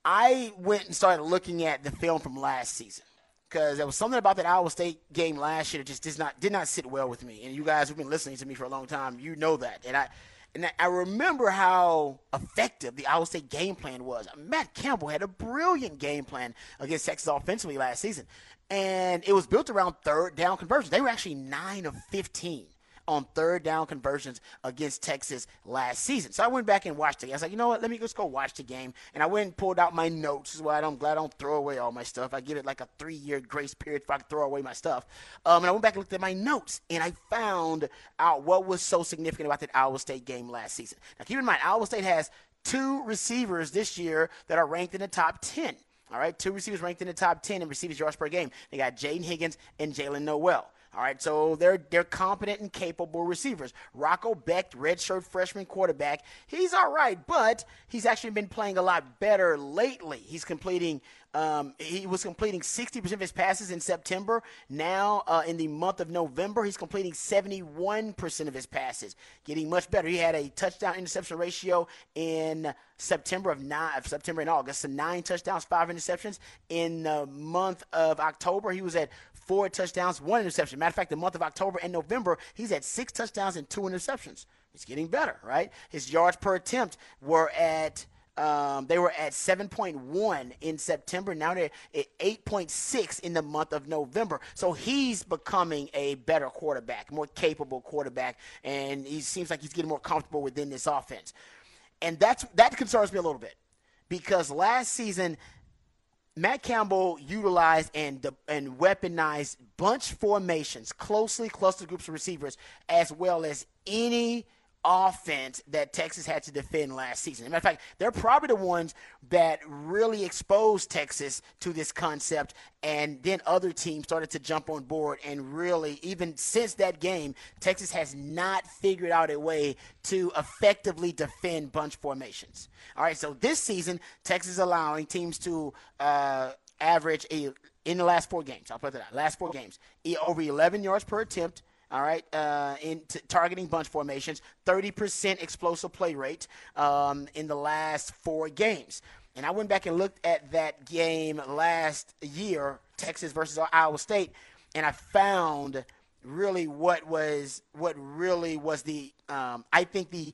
I went and started looking at the film from last season because there was something about that Iowa State game last year that just did not did not sit well with me. And you guys who've been listening to me for a long time, you know that. And I and I remember how effective the Iowa State game plan was. Matt Campbell had a brilliant game plan against Texas offensively last season, and it was built around third down conversions. They were actually nine of fifteen on third down conversions against Texas last season. So I went back and watched it. I was like, you know what? Let me just go watch the game. And I went and pulled out my notes. This is why I'm glad I don't throw away all my stuff. I give it like a three year grace period if I can throw away my stuff. Um, and I went back and looked at my notes and I found out what was so significant about that Iowa State game last season. Now keep in mind, Iowa State has two receivers this year that are ranked in the top 10. All right, two receivers ranked in the top 10 in receivers yards per game. They got Jayden Higgins and Jaylin Noel. All right, so they're they're competent and capable receivers. Rocco Becht, redshirt freshman quarterback, he's all right, but he's actually been playing a lot better lately. He's completing. Um, he was completing 60% of his passes in September. Now, uh, in the month of November, he's completing 71% of his passes, getting much better. He had a touchdown interception ratio in September of nine, of September and August, so nine touchdowns, five interceptions. In the month of October, he was at four touchdowns, one interception. Matter of fact, the month of October and November, he's had six touchdowns and two interceptions. He's getting better, right? His yards per attempt were at Um, they were at 7.1 in September. Now they're at 8.6 in the month of November. So he's becoming a better quarterback, more capable quarterback, and he seems like he's getting more comfortable within this offense. And that's that concerns me a little bit because last season Matt Campbell utilized and and weaponized bunch formations, closely clustered groups of receivers, as well as any offense that Texas had to defend last season. Matter of fact, they're probably the ones that really exposed Texas to this concept, and then other teams started to jump on board. And really, even since that game, Texas has not figured out a way to effectively defend bunch formations. All right, so this season, Texas is allowing teams to uh, average a in the last four games. I'll put that out. Last four games, over 11 yards per attempt all right, uh, in t- targeting bunch formations, 30% explosive play rate um, in the last four games. And I went back and looked at that game last year, Texas versus Iowa State, and I found really what was what really was the um, I think the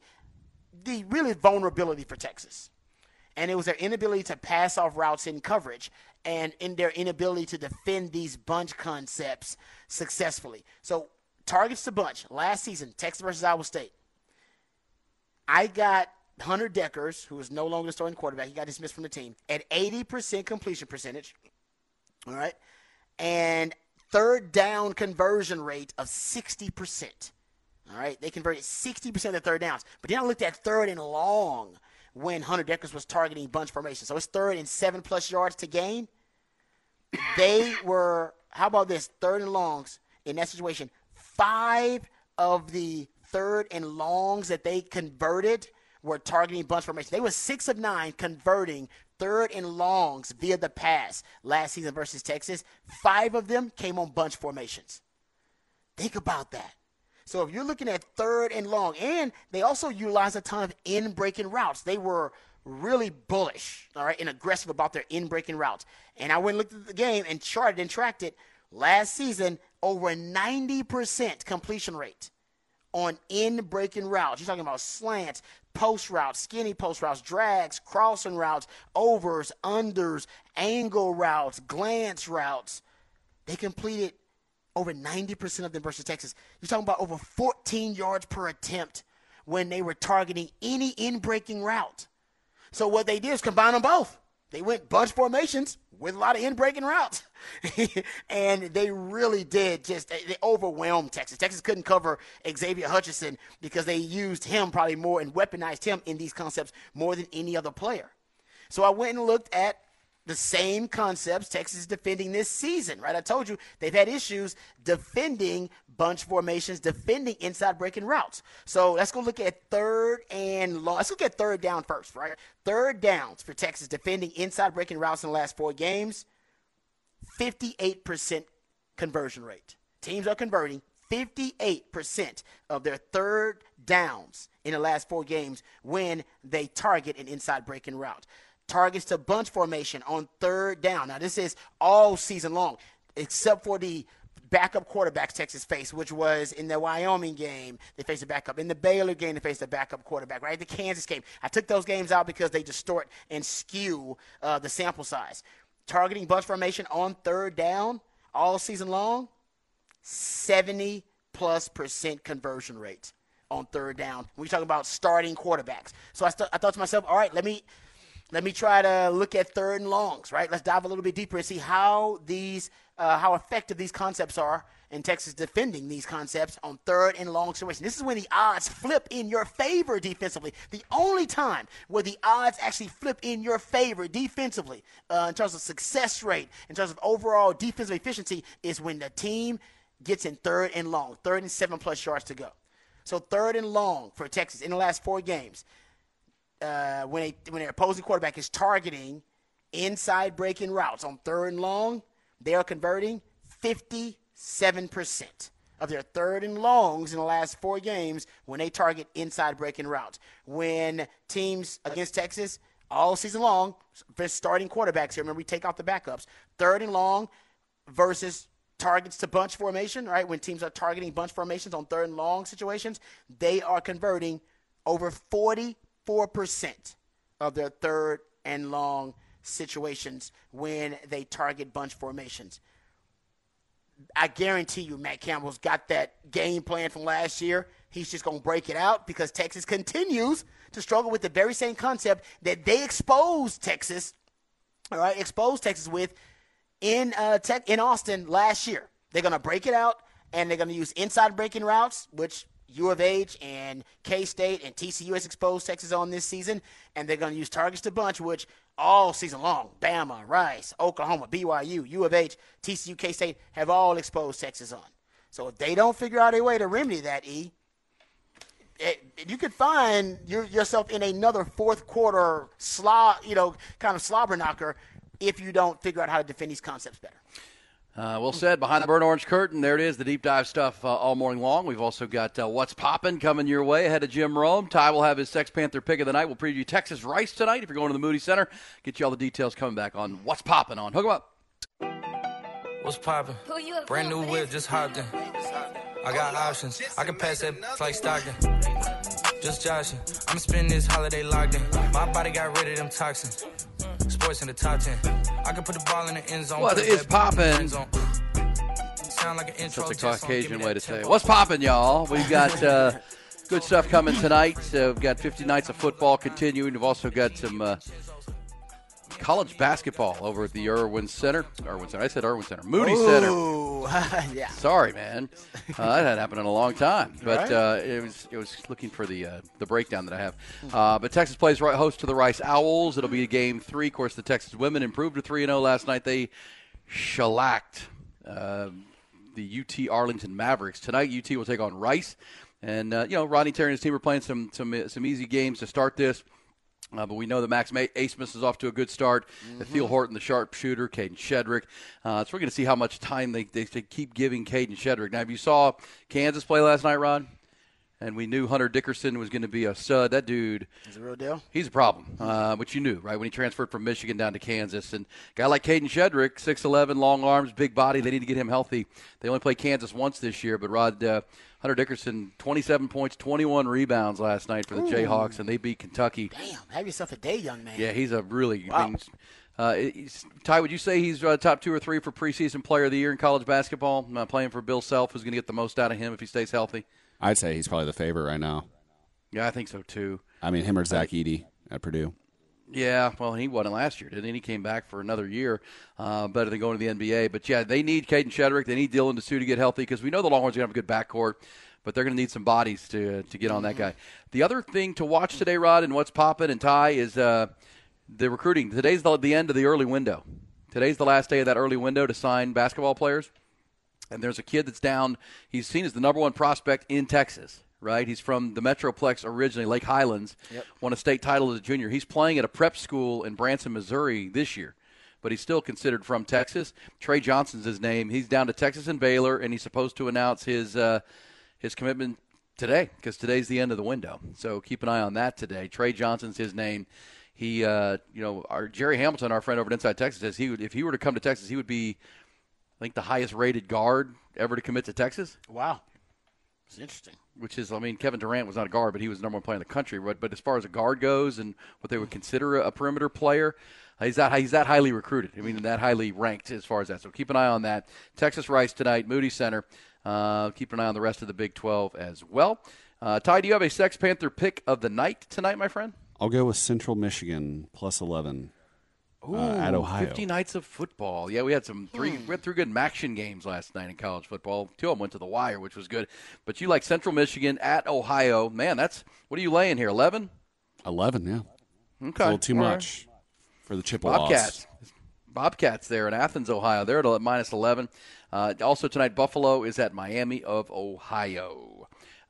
the really vulnerability for Texas, and it was their inability to pass off routes in coverage and in their inability to defend these bunch concepts successfully. So targets to bunch last season, Texas versus Iowa State. I got Hunter Dekkers, who is no longer the starting quarterback. He got dismissed from the team at 80% completion percentage. All right. And third down conversion rate of 60%. All right. They converted 60% of the third downs. But then I looked at third and long when Hunter Dekkers was targeting bunch formation. So it's third and seven plus yards to gain. They were, how about this? Third and longs in that situation, five of the third and longs that they converted were targeting bunch formation. They were six of nine converting third and longs via the pass last season versus Texas. Five of them came on bunch formations. Think about that. So if you're looking at third and long, and they also utilized a ton of in breaking routes. They were really bullish, all right, and aggressive about their in breaking routes. And I went and looked at the game and charted and tracked it. Last season, over 90% completion rate on in breaking routes. You're talking about slants, post routes, skinny post routes, drags, crossing routes, overs, unders, angle routes, glance routes. They completed over 90% of them versus Texas. You're talking about over 14 yards per attempt when they were targeting any in breaking route. So what they did is combine them both. They went bunch formations with a lot of in breaking routes. and they really did just, they overwhelmed Texas. Texas couldn't cover Xavier Hutchinson because they used him probably more and weaponized him in these concepts more than any other player. So I went and looked at the same concepts Texas is defending this season, right? I told you they've had issues defending bunch formations, defending inside breaking routes. So let's go look at third and long. Let's look at third down first, right? Third downs for Texas defending inside breaking routes in the last four games. 58% conversion rate. Teams are converting 58% of their third downs in the last four games when they target an inside breaking route targets to bunch formation on third down. Now, this is all season long, except for the backup quarterbacks Texas faced, which was in the Wyoming game, they faced a backup. In the Baylor game, they faced a backup quarterback, right? The Kansas game. I took those games out because they distort and skew uh, the sample size. Targeting bunch formation on third down all season long, 70 plus percent conversion rate on third down. We talk about starting quarterbacks. So I, st- I thought to myself, all right, let me let me try to look at third and longs, right? Let's dive a little bit deeper and see how these, uh, how effective these concepts are in Texas defending these concepts on third and long situation. This is when the odds flip in your favor defensively. The only time where the odds actually flip in your favor defensively uh, in terms of success rate, in terms of overall defensive efficiency, is when the team gets in third and long, third and seven plus yards to go. So third and long for Texas in the last four games uh, when a when an opposing quarterback is targeting inside breaking routes on third and long, they are converting 57% of their third and longs in the last four games when they target inside breaking routes. When teams against Texas all season long, starting quarterbacks here, remember we take out the backups, third and long versus targets to bunch formation, right? When teams are targeting bunch formations on third and long situations, they are converting over 40 4% of their third and long situations when they target bunch formations. I guarantee you, Matt Campbell's got that game plan from last year. He's just going to break it out because Texas continues to struggle with the very same concept that they exposed Texas, all right, exposed Texas with in uh, tech, in Austin last year. They're going to break it out and they're going to use inside breaking routes, which U of H and K State and TCU has exposed Texas on this season, and they're going to use targets to bunch, which all season long, Bama, Rice, Oklahoma, BYU, U of H, TCU, K State have all exposed Texas on. So if they don't figure out a way to remedy that, E, it, you could find your, yourself in another fourth quarter slob, you know, kind of slobber knocker if you don't figure out how to defend these concepts better. Uh, well said. Behind the burnt orange curtain, there it is, the deep dive stuff uh, all morning long. We've also got uh, What's popping coming your way ahead of Jim Rome. Ty will have his Sex Panther pick of the night. We'll preview Texas Rice tonight if you're going to the Moody Center. Get you all the details coming back on What's popping on Hook 'em Up. What's poppin'? Brand new whip, just hopped in. I got options. I can pass that like Stockton. Just joshing. I'm spending this holiday locked in. My body got rid of them toxins. Sports in the top 10. I can put the ball in the end zone. What is that ball in the poppin'? end. Sound like an intro. That's a jet song, give me Caucasian way to say it. What's poppin', y'all? We've got uh, good stuff coming tonight. Uh, we've got 50 nights of football continuing. We've also got some uh, college basketball over at the Erwin Center. Erwin Center. I said Erwin Center. Moody Center. Yeah. Sorry, man. Uh, that hadn't happened in a long time, but Right. uh, it was it was looking for the uh, the breakdown that I have. Uh, but Texas plays right host to the Rice Owls. It'll be game three. Of course, the Texas women improved to three and zero last night. They shellacked uh, the UT Arlington Mavericks tonight. UT will take on Rice, and uh, you know Rodney Terry and his team are playing some some some easy games to start this. Uh, but we know that Max Ma- Abmas is off to a good start. Mm-hmm. Horton, the sharpshooter, Kadin Shedrick. Uh, so we're going to see how much time they, they, they keep giving Kadin Shedrick. Now, if you saw Kansas play last night, Ron, and we knew Hunter Dickinson was going to be a stud, that dude, Is a real deal? he's a problem, uh, which you knew, right, when he transferred from Michigan down to Kansas. And a guy like Kadin Shedrick, 6'11, long arms, big body, they need to get him healthy. They only played Kansas once this year, but Rod, uh, Hunter Dickinson, 27 points, 21 rebounds last night for the Jayhawks, and they beat Kentucky. Damn, have yourself a day, young man. Yeah, he's a really. Wow. Mean, uh, Ty, would you say he's uh, top two or three for preseason player of the year in college basketball? Uh, playing for Bill Self, who's going to get the most out of him if he stays healthy? I'd say he's probably the favorite right now. Yeah, I think so too. I mean, him or Zach Edey at Purdue. Yeah, well, he wasn't last year, didn't he? He came back for another year, uh, better than going to the NBA. But yeah, they need Kadin Shedrick. They need Dylan Disu to get healthy because we know the Longhorns are going to have a good backcourt, but they're going to need some bodies to to get on that guy. The other thing to watch today, Rod, and what's popping and Ty is uh, the recruiting. Today's the, the end of the early window. Today's the last day of that early window to sign basketball players. And there's a kid that's down. He's seen as the number one prospect in Texas, right? He's from the Metroplex originally, Lake Highlands. Won a state title as a junior. He's playing at a prep school in Branson, Missouri this year, but he's still considered from Texas. Tre Johnson's his name. He's down to Texas and Baylor, and he's supposed to announce his uh, his commitment today because today's the end of the window. So keep an eye on that today. Tre Johnson's his name. He, uh, you know, our Jerry Hamilton, our friend over at Inside Texas, says he would if he were to come to Texas, he would be I think the highest rated guard ever to commit to Texas, Wow. It's interesting. which is, I mean, Kevin Durant was not a guard, but he was the number one player in the country. But, but as far as a guard goes and what they would consider a, a perimeter player, uh, he's that he's that highly recruited. I mean, that highly ranked as far as that. So keep an eye on that. Texas Rice tonight, Moody Center. Uh, keep an eye on the rest of the Big 12 as well. Uh, Ty, do you have a Sex Panther pick of the night tonight, my friend? I'll go with Central Michigan plus 11 uh, at Ohio. 50 nights of football. Yeah, we had some three we had three good action games last night in college football. Two of them went to the wire, which was good. But you like Central Michigan at Ohio. Man, that's what are you laying here? 11? 11, yeah. Okay. A little too All right. much for the Chippewas. Bobcats. Bobcats there in Athens, Ohio. They're at minus 11. Uh, also tonight, Buffalo is at Miami of Ohio.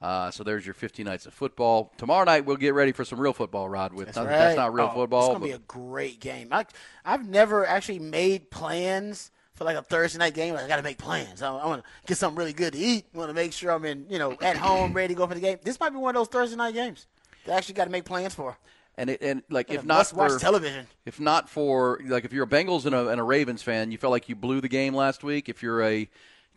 Uh, so there's your 50 nights of football. Tomorrow night we'll get ready for some real football, Rod. With not that that's not real Oh, football. It's gonna be a great game. I, I've never actually made plans for like a Thursday night game. Like, I got to make plans. I, I want to get something really good to eat. want to make sure I'm in, you know, at home, ready to go for the game. This might be one of those Thursday night games that I actually got to make plans for. and it, and like if not for television. if not for like if you're a Bengals and a, and a Ravens fan, you felt like you blew the game last week. If you're a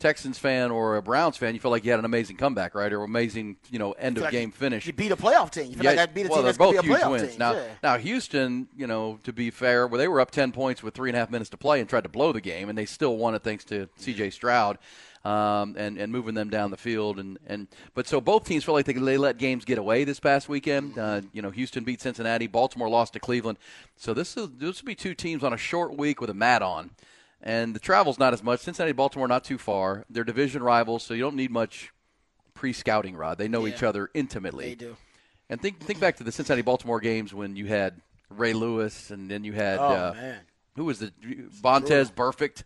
Texans fan or a Browns fan, you feel like you had an amazing comeback, right, or amazing, you know, end of like game finish. You beat a playoff team. You feel like that beat a well, team they're that's both huge playoff wins. team. Now, yeah. now Houston, you know, to be fair, well, they were up ten points with three and a half minutes to play and tried to blow the game, and they still won it thanks to C.J. Stroud. Um, and, and moving them down the field and, and but so both teams feel like they, they let games get away this past weekend. Uh, you know, Houston beat Cincinnati, Baltimore lost to Cleveland. So this is this will be two teams on a short week with a mat on, and the travel's not as much. Cincinnati, Baltimore, not too far. They're division rivals, so you don't need much pre-scouting. Rod, they know Yeah. each other intimately. They do. And think think back to the Cincinnati Baltimore games when you had Ray Lewis and then you had Oh, uh, man. who was the Vontaze Perfect.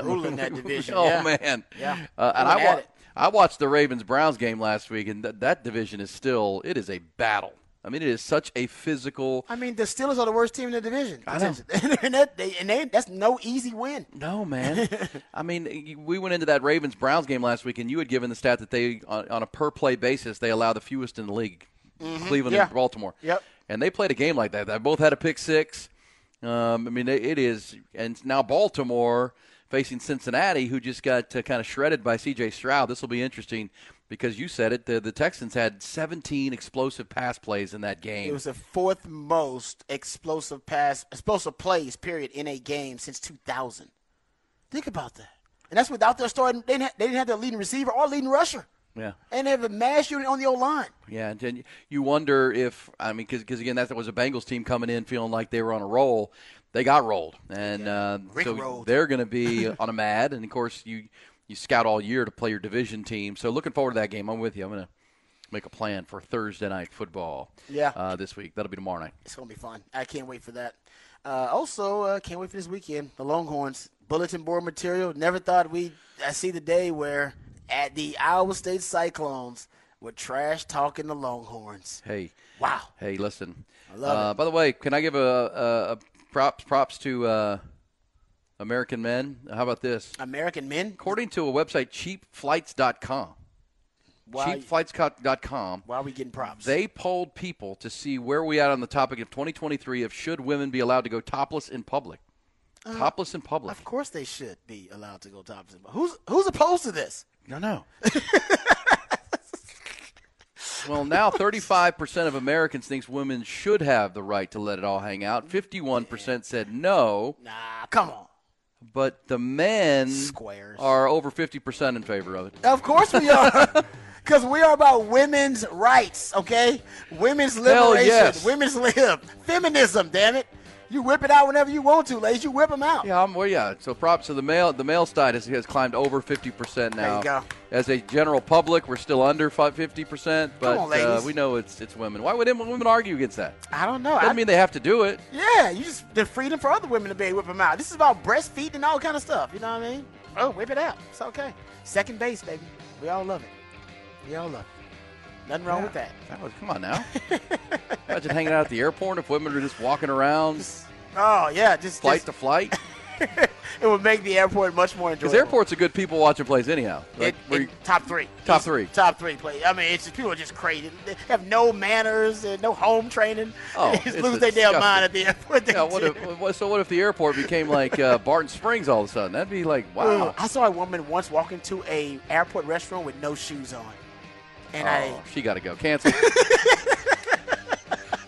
Ruling that division, oh yeah. man, Yeah. Uh, and I wa- I watched the Ravens Browns game last week, and th- that division is still it is a battle. I mean, it is such a physical. I mean, the Steelers are the worst team in the division. I know. and that, they, and they, that's no easy win. No, man. I mean, we went into that Ravens Browns game last week, and you had given the stat that they, on, on a per play basis, they allow the fewest in the league, Cleveland Yeah. and Baltimore. Yep. And they played a game like that. They both had a pick six. Um, I mean, it is, and now Baltimore facing Cincinnati, who just got uh, kind of shredded by C.J. Stroud. This will be interesting because you said it. The, the Texans had 17 explosive pass plays in that game. It was the fourth most explosive pass, explosive plays, period, in a game since 2000. Think about that. And that's without their starting. They didn't have, they didn't have their leading receiver or leading rusher. yeah. And they have a mass unit on the old line. Yeah, and then you wonder if I mean because again that was a Bengals team coming in feeling like they were on a roll. They got rolled, and uh, so rolled. they're going to be on a mad. And of course, you you scout all year to play your division team. So looking forward to that game. I'm with you. I'm going to make a plan for Thursday night football. Yeah. uh, this week that'll be tomorrow night. It's gonna be fun. I can't wait for that. Uh, also, uh, can't wait for this weekend. The Longhorns bulletin board material. Never thought we'd I see the day where at the Iowa State Cyclones would trash talking the Longhorns. Hey, Wow. hey, listen. I love uh, it. By the way, can I give a, a, a props props to uh, American men? How about this? American men. According to a website, cheapflights.com. Why, cheapflights.com. why are we getting props? They polled people to see where we at on the topic of 2023 of should women be allowed to go topless in public. topless in public. of course they should be allowed to go tops. Who's who's opposed to this? No, no. well, now 35% of Americans thinks women should have the right to let it all hang out. 51% said no, Nah, come on. but the men Squares. are over 50% in favor of it. Of course we are. Because we are about women's rights, okay? Women's Hell liberation. yes. Women's lib. Feminism, damn it. You whip it out whenever you want to, ladies. You whip them out. Yeah, I'm, well, yeah. So props to the male. The male side has, has climbed over 50% now. There you go. As a general public, we're still under 50%, but on, uh, we know it's it's women. Why would women argue against that? I don't know. Doesn't I, mean they have to do it. yeah, you just the freedom for other women to be whip them out. This is about breastfeeding and all kind of stuff. You know what I mean? Oh, whip it out. It's okay. Second base, baby. We all love it. We all love it. Nothing wrong with that. That was- come on now. Imagine hanging out at the airport if women were just walking around, Oh yeah, just, flight just to flight. it would make the airport much more enjoyable. Because airport's a good people watching place anyhow. Like, It, it- you- top three. Top three. Top three play. I mean, it's just, people are just crazy. They have no manners and no home training. Oh, they just lose their damn mind at the airport. Yeah, what if, so what if the airport became like uh, Barton Springs all of a sudden? That'd be like, wow. Ugh. I saw a woman once walk into a airport restaurant with no shoes on, and Oh, she got to go. Cancel.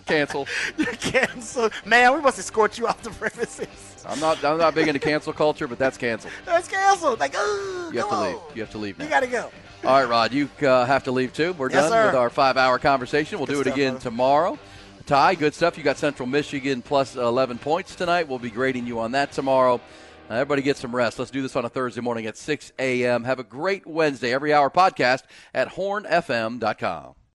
Cancel. I cancel. Man, we must escort you off the premises. I'm not. I'm not big into cancel culture, but that's canceled. That's canceled. Like, You have to come leave. You have to leave now. You gotta go. All right, Rod. You uh, have to leave too. We're Yes, done sir. with our five-hour conversation. We'll Good do it stuff, again brother. tomorrow. Ty, good stuff. You got Central Michigan plus 11 points tonight. We'll be grading you on that tomorrow. Everybody get some rest. Let's do this on a Thursday morning at 6 a.m. Have a great Wednesday. Every hour podcast at hornfm.com.